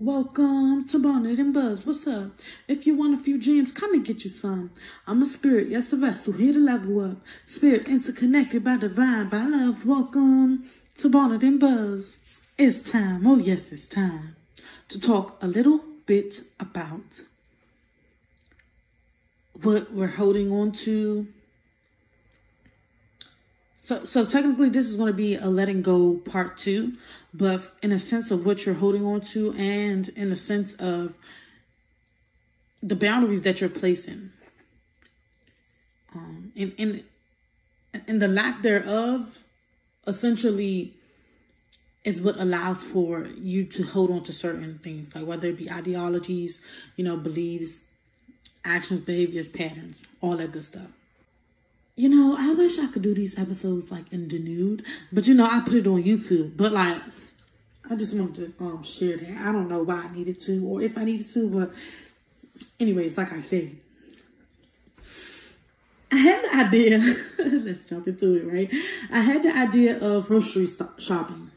Welcome to Bonnet and Buzz. What's up? If you want a few gems, come and get you some. I'm a spirit, yes, a vessel, here to level up. Spirit interconnected by divine, by love. Welcome to Bonnet and Buzz. It's time, oh yes, it's time to talk a little bit about what we're holding on to. So, so technically, this is going to be a letting go part two but in a sense of what you're holding on to and in the sense of the boundaries that you're placing. Um in in in the lack thereof essentially is what allows for you to hold on to certain things like whether it be ideologies you know beliefs actions behaviors patterns all that good stuff you know, I wish I could do these episodes like in the nude, but you know, I put it on YouTube. But like, I just wanted to um share that. I don't know why I needed to or if I needed to, but anyways, like I said, I had the idea. let's jump into it, right? I had the idea of grocery shopping,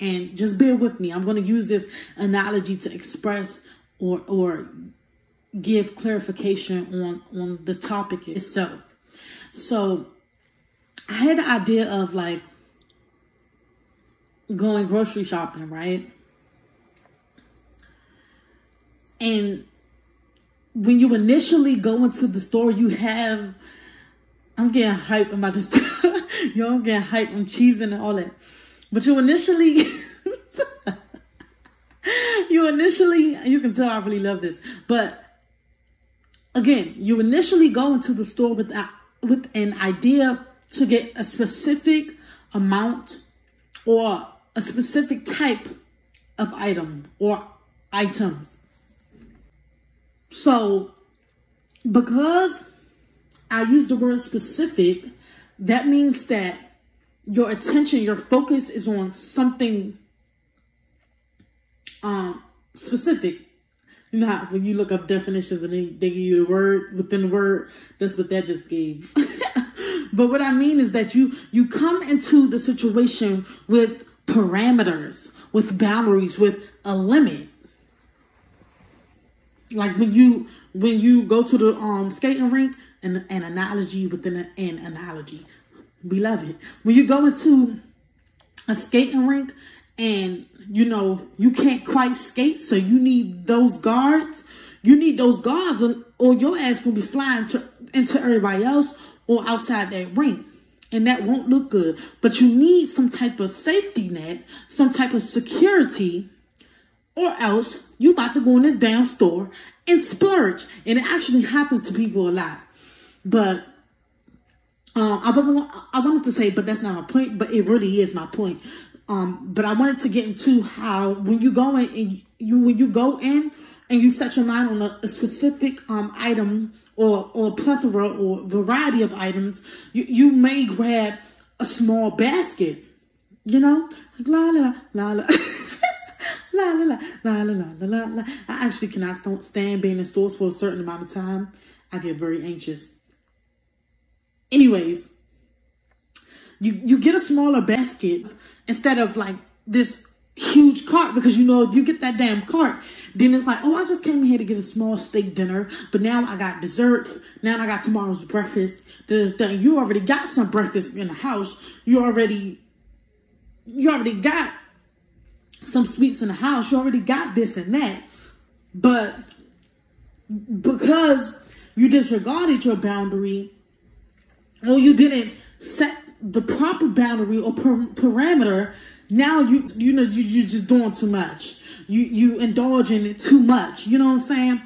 and just bear with me. I'm going to use this analogy to express or or give clarification on on the topic itself. So I had the idea of like going grocery shopping, right? And when you initially go into the store, you have I'm getting hype about this. know, I'm getting hype. I'm cheesing and all that. But you initially, you initially, you can tell I really love this. But again, you initially go into the store with that with an idea to get a specific amount or a specific type of item or items. So, because I use the word specific, that means that your attention, your focus is on something um, specific. How when you look up definitions and they, they give you the word within the word, that's what that just gave. but what I mean is that you you come into the situation with parameters, with boundaries, with a limit. Like when you when you go to the um skating rink, and an analogy within a, an analogy. We love it. When you go into a skating rink and you know you can't quite skate, so you need those guards. You need those guards, or your ass gonna be flying to, into everybody else or outside that ring And that won't look good. But you need some type of safety net, some type of security, or else you about to go in this damn store and splurge. And it actually happens to people a lot. But um, I wasn't. I wanted to say, but that's not my point. But it really is my point. Um, but I wanted to get into how when you go in and you when you go in and you set your mind on a, a specific um, item or or plethora or variety of items, you, you may grab a small basket. You know, like la la la la. La la la la la la la la. I actually cannot stand being in stores for a certain amount of time. I get very anxious. Anyways, you you get a smaller basket instead of like this huge cart because you know if you get that damn cart. Then it's like oh i just came here to get a small steak dinner but now i got dessert. Now i got tomorrow's breakfast. The, the, you already got some breakfast in the house. You already you already got some sweets in the house. You already got this and that. But because you disregarded your boundary or you didn't set the proper boundary or per- parameter now you you know you you just doing too much. You you indulge in it too much. You know what I'm saying?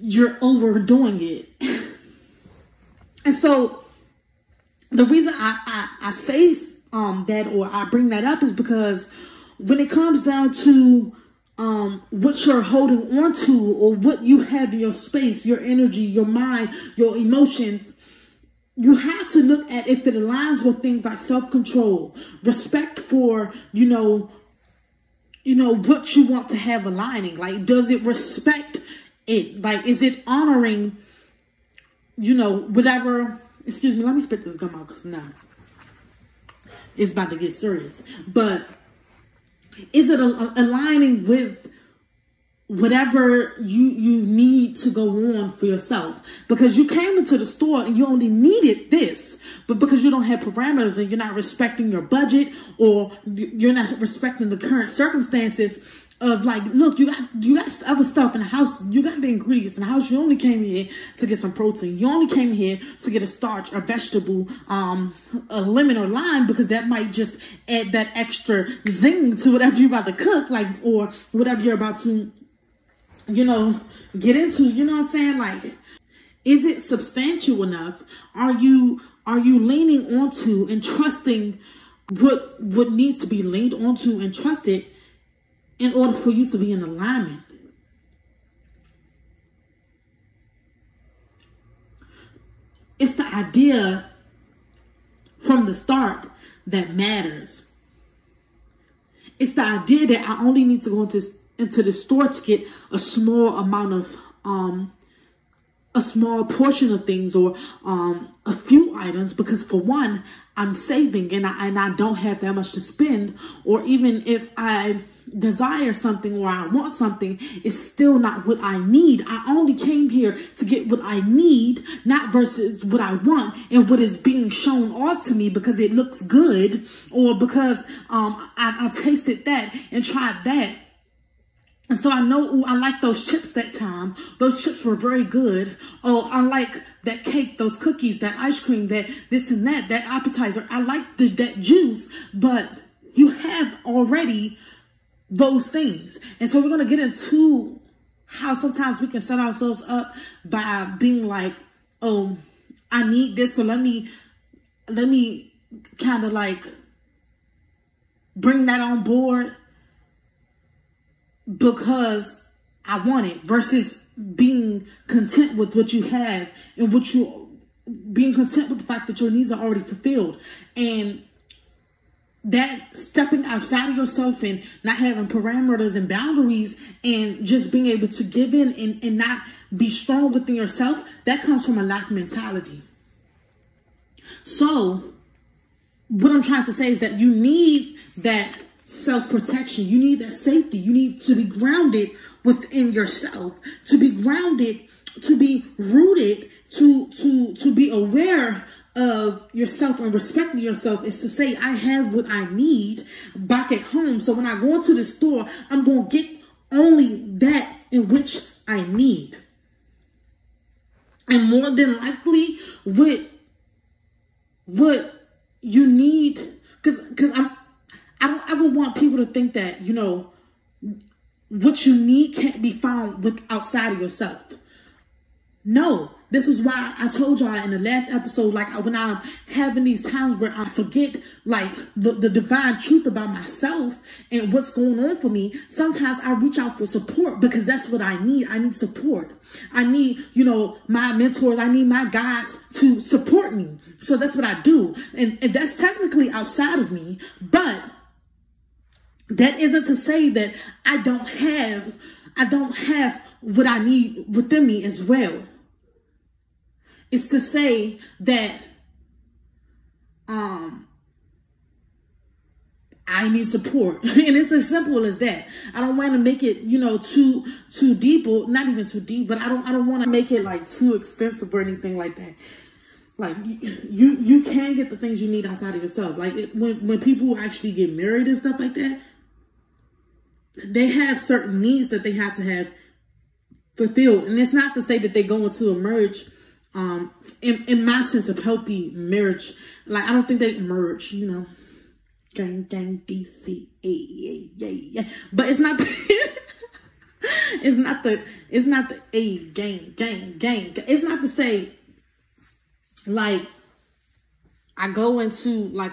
You're overdoing it. and so the reason I, I, I say um that or I bring that up is because when it comes down to um, what you're holding on to or what you have in your space, your energy, your mind, your emotions, you have to look at if it aligns with things like self-control, respect for, you know, you know, what you want to have aligning. Like, does it respect it? Like, is it honoring, you know, whatever, excuse me, let me spit this gum out because now it's about to get serious. But Is it aligning with whatever you you need to go on for yourself. Because you came into the store and you only needed this. But because you don't have parameters and you're not respecting your budget or you're not respecting the current circumstances of like look you got you got other stuff in the house. You got the ingredients in the house. You only came here to get some protein. You only came here to get a starch a vegetable um a lemon or lime because that might just add that extra zing to whatever you're about to cook like or whatever you're about to you know, get into, you know what I'm saying? Like, is it substantial enough? Are you are you leaning onto and trusting what what needs to be leaned onto and trusted in order for you to be in alignment? It's the idea from the start that matters. It's the idea that I only need to go into into the store to get a small amount of um a small portion of things or um a few items because for one I'm saving and I and I don't have that much to spend or even if I desire something or I want something it's still not what I need. I only came here to get what I need, not versus what I want and what is being shown off to me because it looks good or because um I, I've tasted that and tried that and so I know, ooh, I like those chips that time. Those chips were very good. Oh, I like that cake, those cookies, that ice cream, that this and that, that appetizer. I like the, that juice, but you have already those things. And so we're going to get into how sometimes we can set ourselves up by being like, oh, I need this. So let me, let me kind of like bring that on board because I want it versus being content with what you have and what you being content with the fact that your needs are already fulfilled and that stepping outside of yourself and not having parameters and boundaries and just being able to give in and, and not be strong within yourself, that comes from a lack mentality. So, what I'm trying to say is that you need that self protection. You need that safety. You need to be grounded within yourself, to be grounded, to be rooted, to to to be aware of yourself and respecting yourself is to say, I have what I need back at home. So when I go into the store, I'm going to get only that in which I need. And more than likely, what what you need, because because I'm I don't ever want people to think that, you know, what you need can't be found with outside of yourself. No, this is why I told y'all in the last episode, like when I'm having these times where I forget like the, the divine truth about myself and what's going on for me, sometimes I reach out for support because that's what I need. I need support. I need, you know, my mentors, I need my guides to support me. So that's what I do. And, and that's technically outside of me, but that isn't to say that I don't have, I don't have what I need within me as well. It's to say that, um, I need support. and it's as simple as that. I don't want to make it, you know, too too deep or not even too deep, but I don't I don't want to make it like too extensive or anything like that. Like you you can get the things you need outside of yourself. Like it, when when people actually get married and stuff like that, they have certain needs that they have to have fulfilled. And it's not to say that they go into a marriage, um, in, in my sense of healthy marriage. Like, I don't think they merge, you know, gang, gang, DC, yeah, yeah, yeah. But it's not, it's not the, it's not the a gang, gang, gang. It's not to say, like, I go into like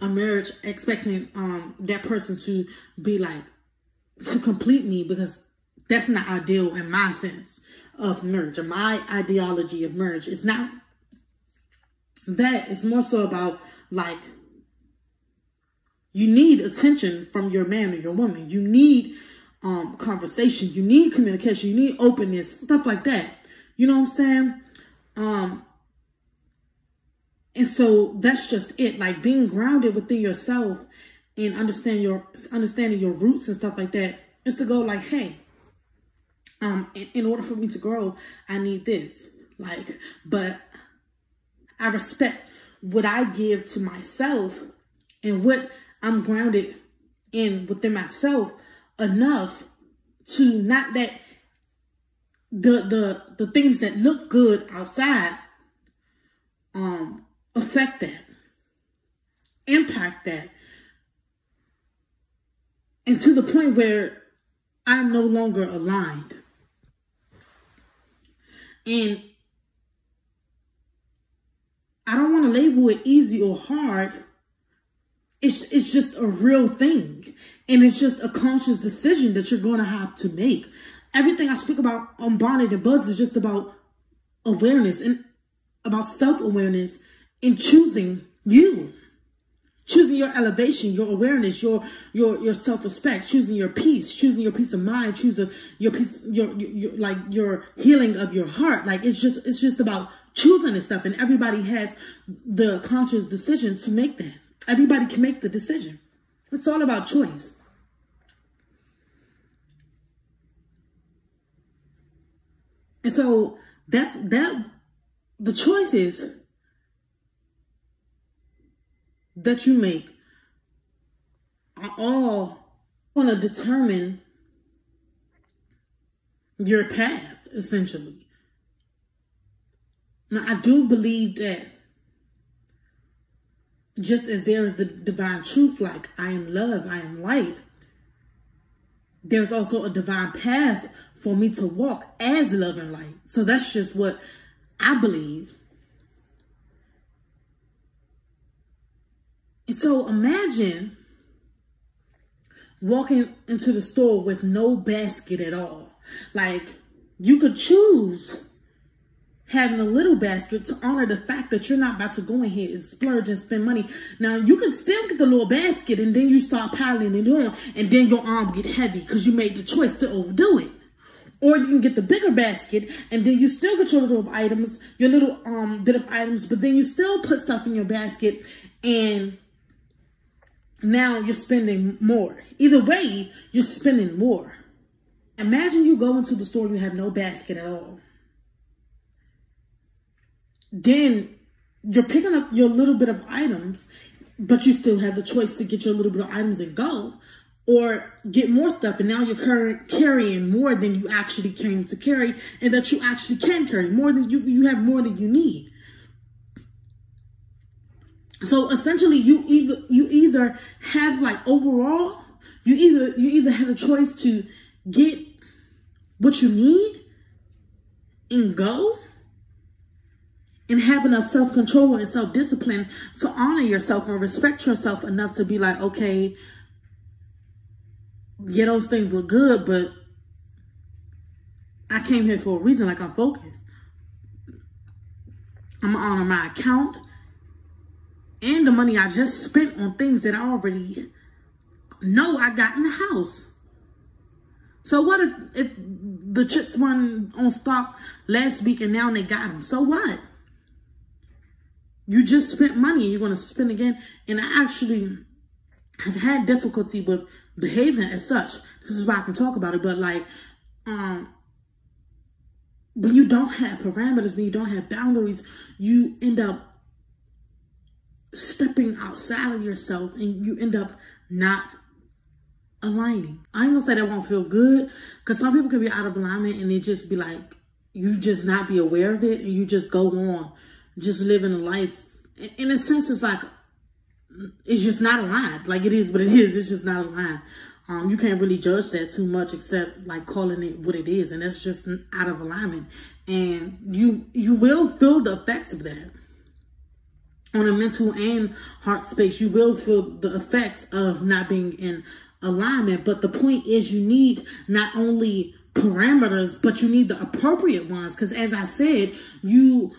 a marriage expecting um that person to be like to complete me because that's not ideal in my sense of marriage or my ideology of marriage. It's not that. It's more so about like you need attention from your man or your woman. You need um conversation. You need communication. You need openness, stuff like that. You know what I'm saying? Um and so that's just it. Like being grounded within yourself and understand your understanding your roots and stuff like that is to go like, hey, um, in, in order for me to grow, I need this. Like, but I respect what I give to myself and what I'm grounded in within myself enough to not that the the the things that look good outside um affect that impact that and to the point where I'm no longer aligned and I don't want to label it easy or hard. It's, it's just a real thing. And it's just a conscious decision that you're going to have to make. Everything I speak about on Bonnet and Buzz is just about awareness and about self-awareness and choosing you choosing your elevation your awareness your your your self-respect choosing your peace choosing your peace of mind choosing your peace your, your, your like your healing of your heart. Like it's just it's just about choosing this stuff and everybody has the conscious decision to make that. Everybody can make the decision. It's all about choice. And so that that the choices that you make are all going to determine your path, essentially. Now, I do believe that just as there is the divine truth, like I am love, I am light, there's also a divine path for me to walk as love and light. So that's just what I believe. So imagine walking into the store with no basket at all. Like you could choose having a little basket to honor the fact that you're not about to go in here and splurge and spend money. Now you could still get the little basket and then you start piling it on and then your arm get heavy because you made the choice to overdo it. Or you can get the bigger basket and then you still get your little items, your little um bit of items, but then you still put stuff in your basket and now you're spending more. Either way, you're spending more. Imagine you go into the store and you have no basket at all. Then you're picking up your little bit of items, but you still have the choice to get your little bit of items and go or get more stuff and now you're carrying more than you actually came to carry and that you actually can carry more than you you have more than you need so essentially you either you either have like overall you either you either have a choice to get what you need and go and have enough self-control and self-discipline to honor yourself and respect yourself enough to be like okay yeah those things look good but i came here for a reason like i'm focused. I'm gonna honor my account and the money I just spent on things that I already know I got in the house. So what if, if the chips went on stock last week and now they got them? So what? You just spent money and you're going to spend again. And I actually have had difficulty with behaving as such. This is why I can talk about it. But like, um, when you don't have parameters, when you don't have boundaries, you end up stepping outside of yourself and you end up not aligning. I ain't gonna say that won't feel good because some people can be out of alignment and it just be like you just not be aware of it and you just go on just living a life. In a sense, it's like it's just not aligned. Like it is, but it is. It's just not aligned. Um, you can't really judge that too much except like calling it what it is, and that's just out of alignment. And you you will feel the effects of that on a mental and heart space, you will feel the effects of not being in alignment. But the point is, you need not only parameters, but you need the appropriate ones. Because as I said, you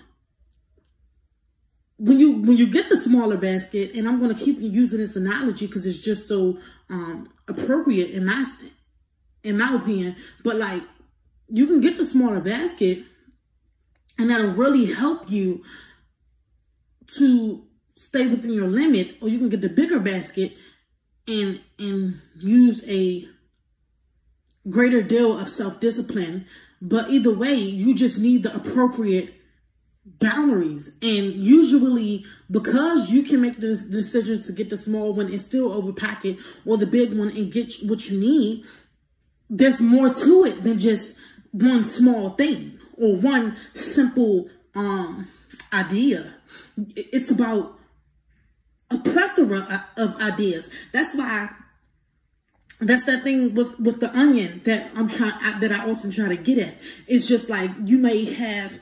when you when you get the smaller basket, and I'm going to keep using this analogy because it's just so um, appropriate in my in my opinion. But like, you can get the smaller basket, and that'll really help you to stay within your limit, or you can get the bigger basket and and use a greater deal of self-discipline. But either way you just need the appropriate boundaries. And usually because you can make the decision to get the small one and still overpack it or the big one and get what you need there's more to it than just one small thing or one simple um idea it's about a plethora of ideas that's why that's that thing with with the onion that i'm trying that i often try to get at it's just like you may have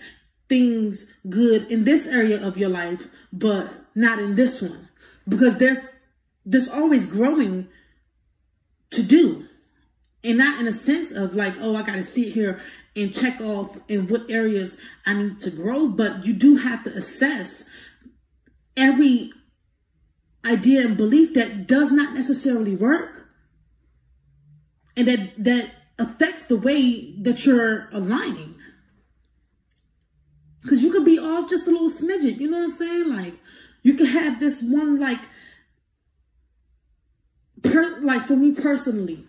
things good in this area of your life, but not in this one. Because there's there's always growing to do. And not in a sense of like, oh, I gotta sit here and check off in what areas I need to grow, but you do have to assess every idea and belief that does not necessarily work and that that affects the way that you're aligning because you could be off just a little smidget, you know what I'm saying? Like, you could have this one, like, per, like for me personally,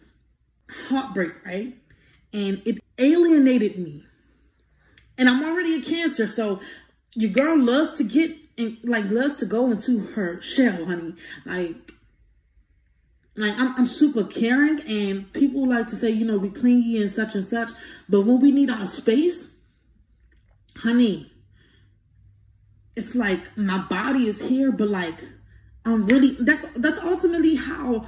heartbreak, right? And it alienated me. And I'm already a cancer, so your girl loves to get and like loves to go into her shell, honey. Like, like I'm, I'm super caring, and people like to say, you know, we clingy and such and such. But when we need our space, honey, it's like my body is here, but like I'm really that's that's ultimately how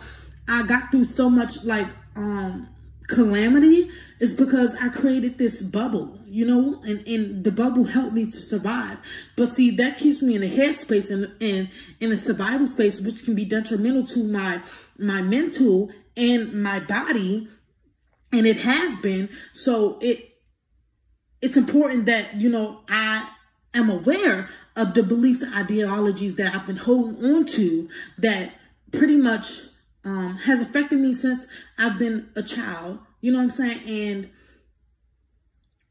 I got through so much like um calamity is because I created this bubble, you know, and, and the bubble helped me to survive. But see, that keeps me in a headspace and in, in a survival space, which can be detrimental to my my mental and my body. And it has been. So it it's important that, you know, I am aware of the beliefs and ideologies that I've been holding on to that pretty much um, has affected me since I've been a child. You know what I'm saying? And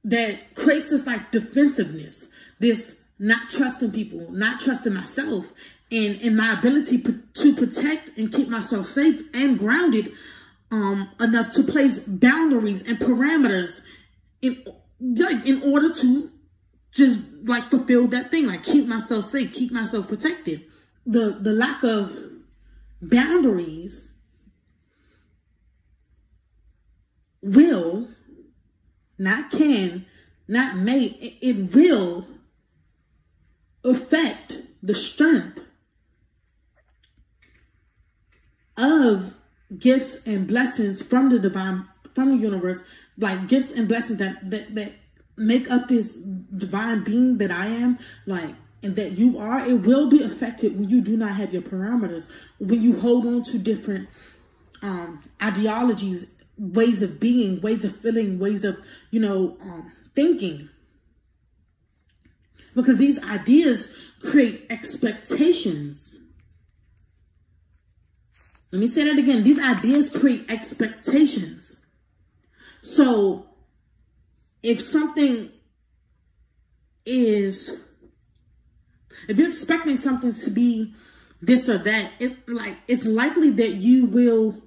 that creates this like defensiveness, this not trusting people, not trusting myself, and in my ability to protect and keep myself safe and grounded um, enough to place boundaries and parameters in like in order to just like fulfill that thing, like keep myself safe, keep myself protected. The the lack of boundaries will, not can, not may, it, it will affect the strength of gifts and blessings from the divine from the universe. Like gifts and blessings that that, that make up this divine being that I am, like, and that you are, it will be affected when you do not have your parameters, when you hold on to different um, ideologies, ways of being, ways of feeling, ways of, you know, um, thinking. Because these ideas create expectations. Let me say that again. These ideas create expectations. So if something is if you're expecting something to be this or that, it's like it's likely that you will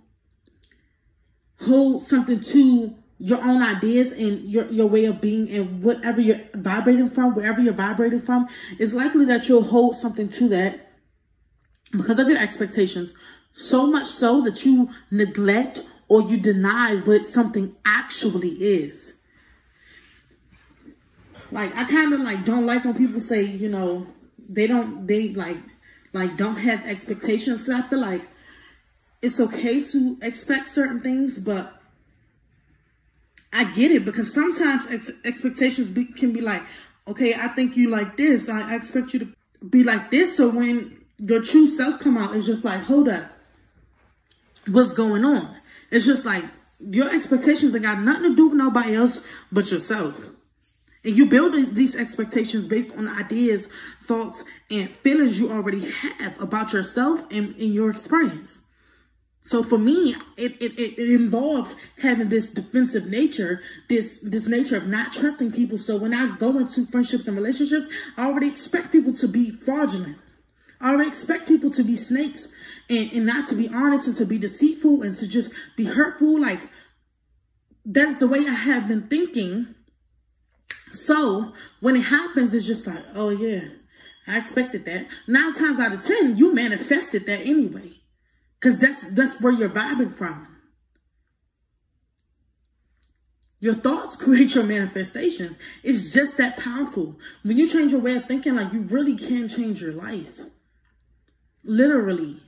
hold something to your own ideas and your, your way of being and whatever you're vibrating from, wherever you're vibrating from, it's likely that you'll hold something to that because of your expectations. So much so that you neglect or you deny what something actually is. Like I kind of like don't like when people say, you know, they don't they like like don't have expectations. Cause I feel like it's okay to expect certain things, but I get it because sometimes ex- expectations be, can be like, okay, I think you like this. I, expect you to be like this. So when your true self come out, it's just like, hold up, what's going on? It's just like your expectations ain't got nothing to do with nobody else but yourself. And you build these expectations based on ideas, thoughts, and feelings you already have about yourself and, and your experience. So for me, it, it, it involved having this defensive nature, this this nature of not trusting people. So when I go into friendships and relationships, I already expect people to be fraudulent. I already expect people to be snakes and, and not to be honest and to be deceitful and to just be hurtful. Like that's the way I have been thinking. So when it happens, it's just like, oh yeah, I expected that. Nine times out of ten, you manifested that anyway. Cause that's that's where you're vibing from. Your thoughts create your manifestations. It's just that powerful. When you change your way of thinking, like you really can change your life. Literally.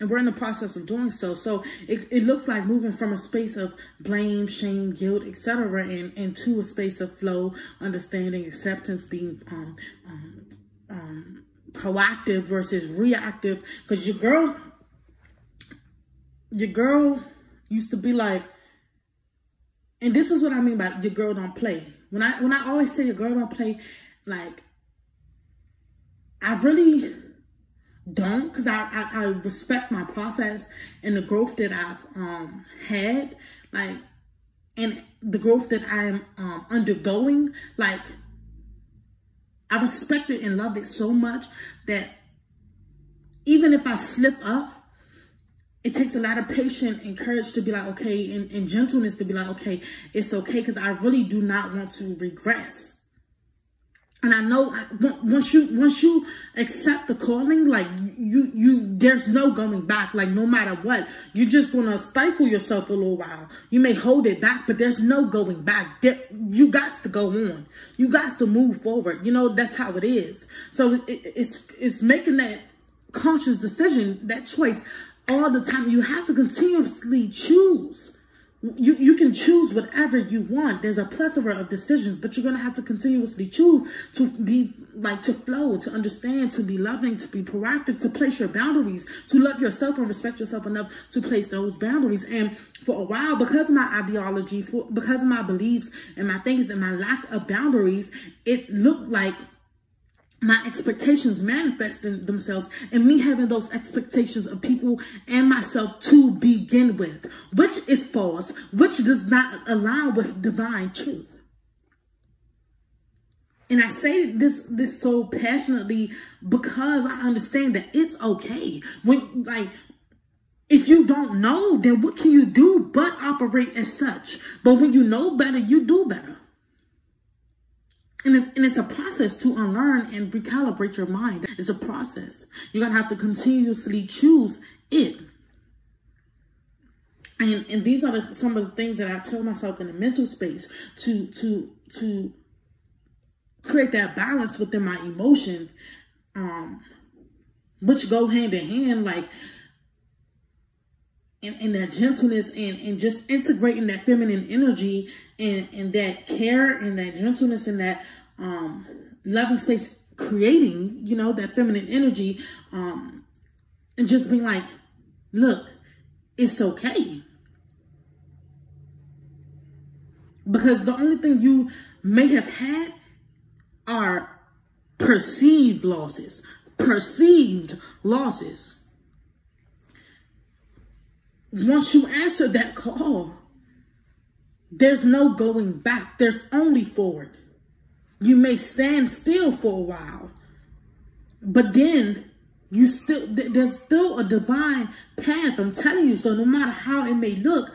And we're in the process of doing so. So it, it looks like moving from a space of blame, shame, guilt, etc., and into a space of flow, understanding, acceptance, being um, um, um, proactive versus reactive. Because your girl, your girl used to be like, and this is what I mean by your girl don't play. When I when I always say your girl don't play, like I really don't because I, I, I respect my process and the growth that I've um had, like and the growth that I'm um undergoing, like I respect it and love it so much that even if I slip up it takes a lot of patience and courage to be like, okay, and, and gentleness to be like, okay, it's okay, because I really do not want to regress. And I know once you once you accept the calling, like you you there's no going back. Like no matter what, you're just gonna stifle yourself a little while. You may hold it back, but there's no going back. There, you got to go on. You got to move forward. You know that's how it is. So it, it's it's making that conscious decision, that choice all the time. You have to continuously choose. You, you can choose whatever you want. There's a plethora of decisions, but you're going to have to continuously choose to be like to flow, to understand, to be loving, to be proactive, to place your boundaries, to love yourself and respect yourself enough to place those boundaries. And for a while, because of my ideology, for because of my beliefs and my things and my lack of boundaries, it looked like my expectations manifesting themselves and me having those expectations of people and myself to begin with, which is false, which does not align with divine truth. And I say this this so passionately because I understand that it's okay. When like if you don't know, then what can you do but operate as such? But when you know better, you do better. And it's, and it's a process to unlearn and recalibrate your mind. It's a process. You're going to have to continuously choose it. And, and these are the, some of the things that I tell myself in the mental space to, to, to create that balance within my emotions, um, which go hand in hand. Like, and, and that gentleness and, and just integrating that feminine energy and, and that care and that gentleness and that um, loving space, creating, you know, that feminine energy, um, and just being like, look, it's okay. Because the only thing you may have had are perceived losses, perceived losses once you answer that call, there's no going back. There's only forward. You may stand still for a while, but then you still there's still a divine path. I'm telling you. So no matter how it may look,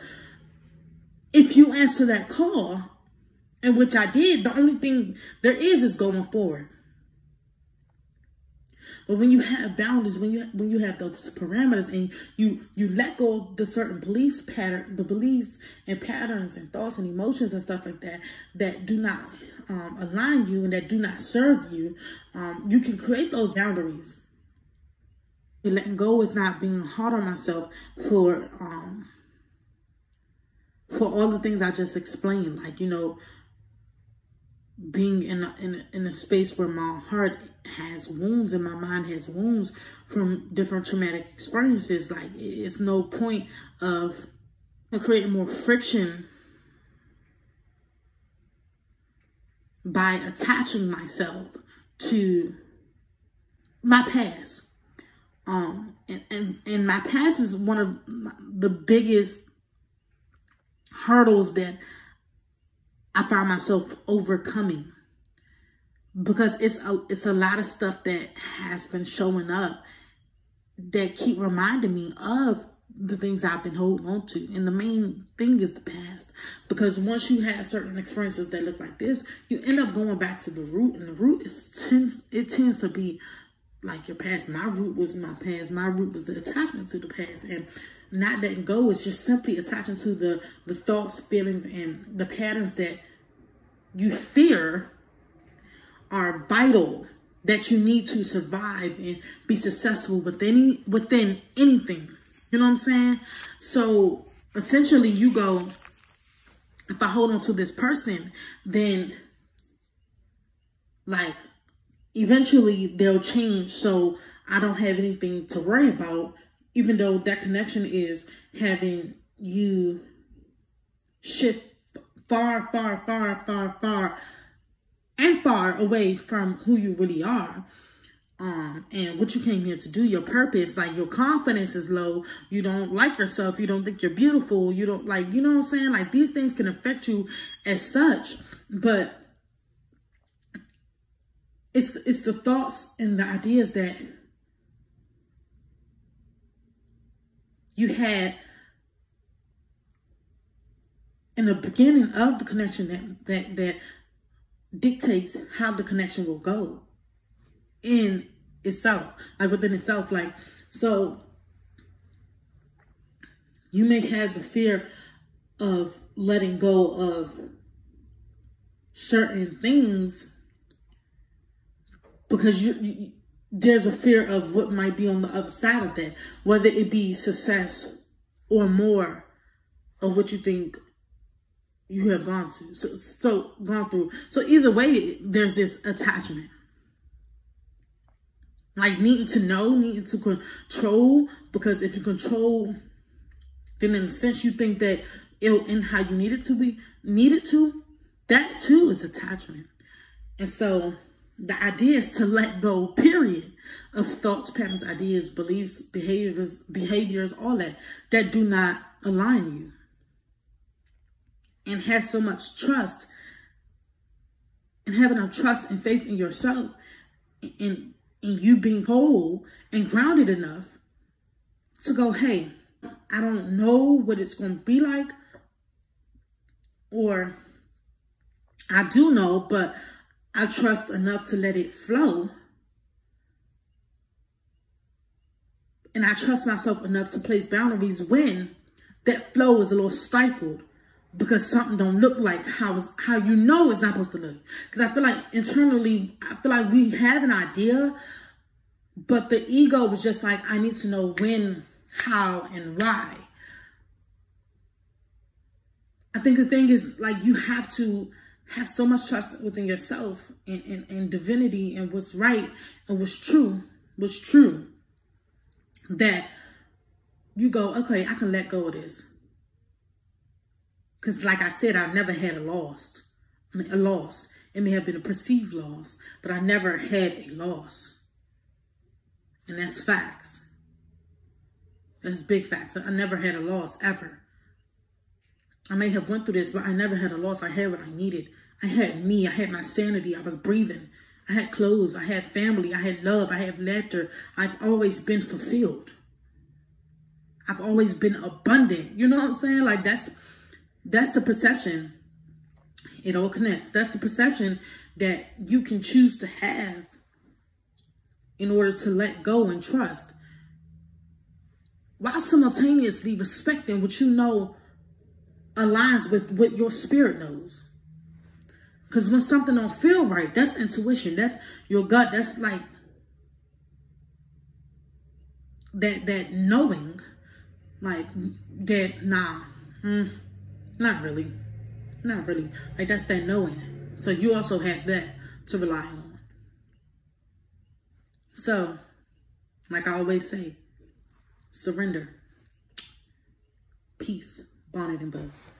if you answer that call, and which I did, the only thing there is is going forward. But when you have boundaries, when you when you have those parameters and you you let go of the certain beliefs pattern, the beliefs and patterns and thoughts and emotions and stuff like that that do not um, align you and that do not serve you, um, you can create those boundaries. Letting go is not being hard on myself for um, for all the things I just explained, like you know being in a, in a, in a space where my heart has wounds and my mind has wounds from different traumatic experiences like it's no point of creating more friction by attaching myself to my past. Um and, and and my past is one of the biggest hurdles that I found myself overcoming because it's a, it's a lot of stuff that has been showing up that keep reminding me of the things I've been holding on to. And the main thing is the past. Because once you have certain experiences that look like this, you end up going back to the root. And the root is tends it tends to be like your past. My root was my past. My root was the attachment to the past. And not letting go is just simply attaching to the the thoughts, feelings, and the patterns that you fear are vital that you need to survive and be successful within within anything. You know what I'm saying? So essentially you go, if I hold on to this person, then like eventually they'll change so I don't have anything to worry about, even though that connection is having you shift far, far, far, far, far, and far away from who you really are. Um, and what you came here to do, your purpose, like your confidence is low, you don't like yourself, you don't think you're beautiful, you don't like, you know what I'm saying? Like these things can affect you as such, but it's it's the thoughts and the ideas that you had in the beginning of the connection that that that dictates how the connection will go in itself like within itself like so you may have the fear of letting go of certain things because you, you there's a fear of what might be on the other side of that whether it be success or more of what you think you have gone to. So, so gone through. So either way, there's this attachment. Like needing to know, needing to control, because if you control, then in a sense you think that it'll end how you need it to be, needed to, that too is attachment. And so the idea is to let go, period, of thoughts, patterns, ideas, beliefs, behaviors, behaviors, all that, that do not align you. And have so much trust. And have enough trust and faith in yourself and in you being whole and grounded enough to go, hey, I don't know what it's going to be like, or I do know, but I trust enough to let it flow. And I trust myself enough to place boundaries when that flow is a little stifled because something don't look like how how you know it's not supposed to look. Because I feel like internally, I feel like we have an idea, but the ego was just like, I need to know when, how, and why. I think the thing is like you have to have so much trust within yourself and, and, and divinity and what's right and what's true, what's true, that you go, okay, I can let go of this. Because like I said, I never had a loss. I mean, a loss. It may have been a perceived loss, but I never had a loss. And that's facts. That's big facts. I never had a loss ever. I may have went through this, but I never had a loss. I had what I needed. I had me. I had my sanity. I was breathing. I had clothes. I had family. I had love. I had laughter. I've always been fulfilled. I've always been abundant. You know what I'm saying? Like that's that's the perception. It all connects. That's the perception that you can choose to have in order to let go and trust. While simultaneously respecting what you know aligns with what your spirit knows. Because when something don't feel right, that's intuition. That's your gut. That's like that that knowing, like that. Nah, mm, not really. Not really. Like that's that knowing. So you also have that to rely on. So, like I always say, surrender. Peace. Bonnet and Buzz.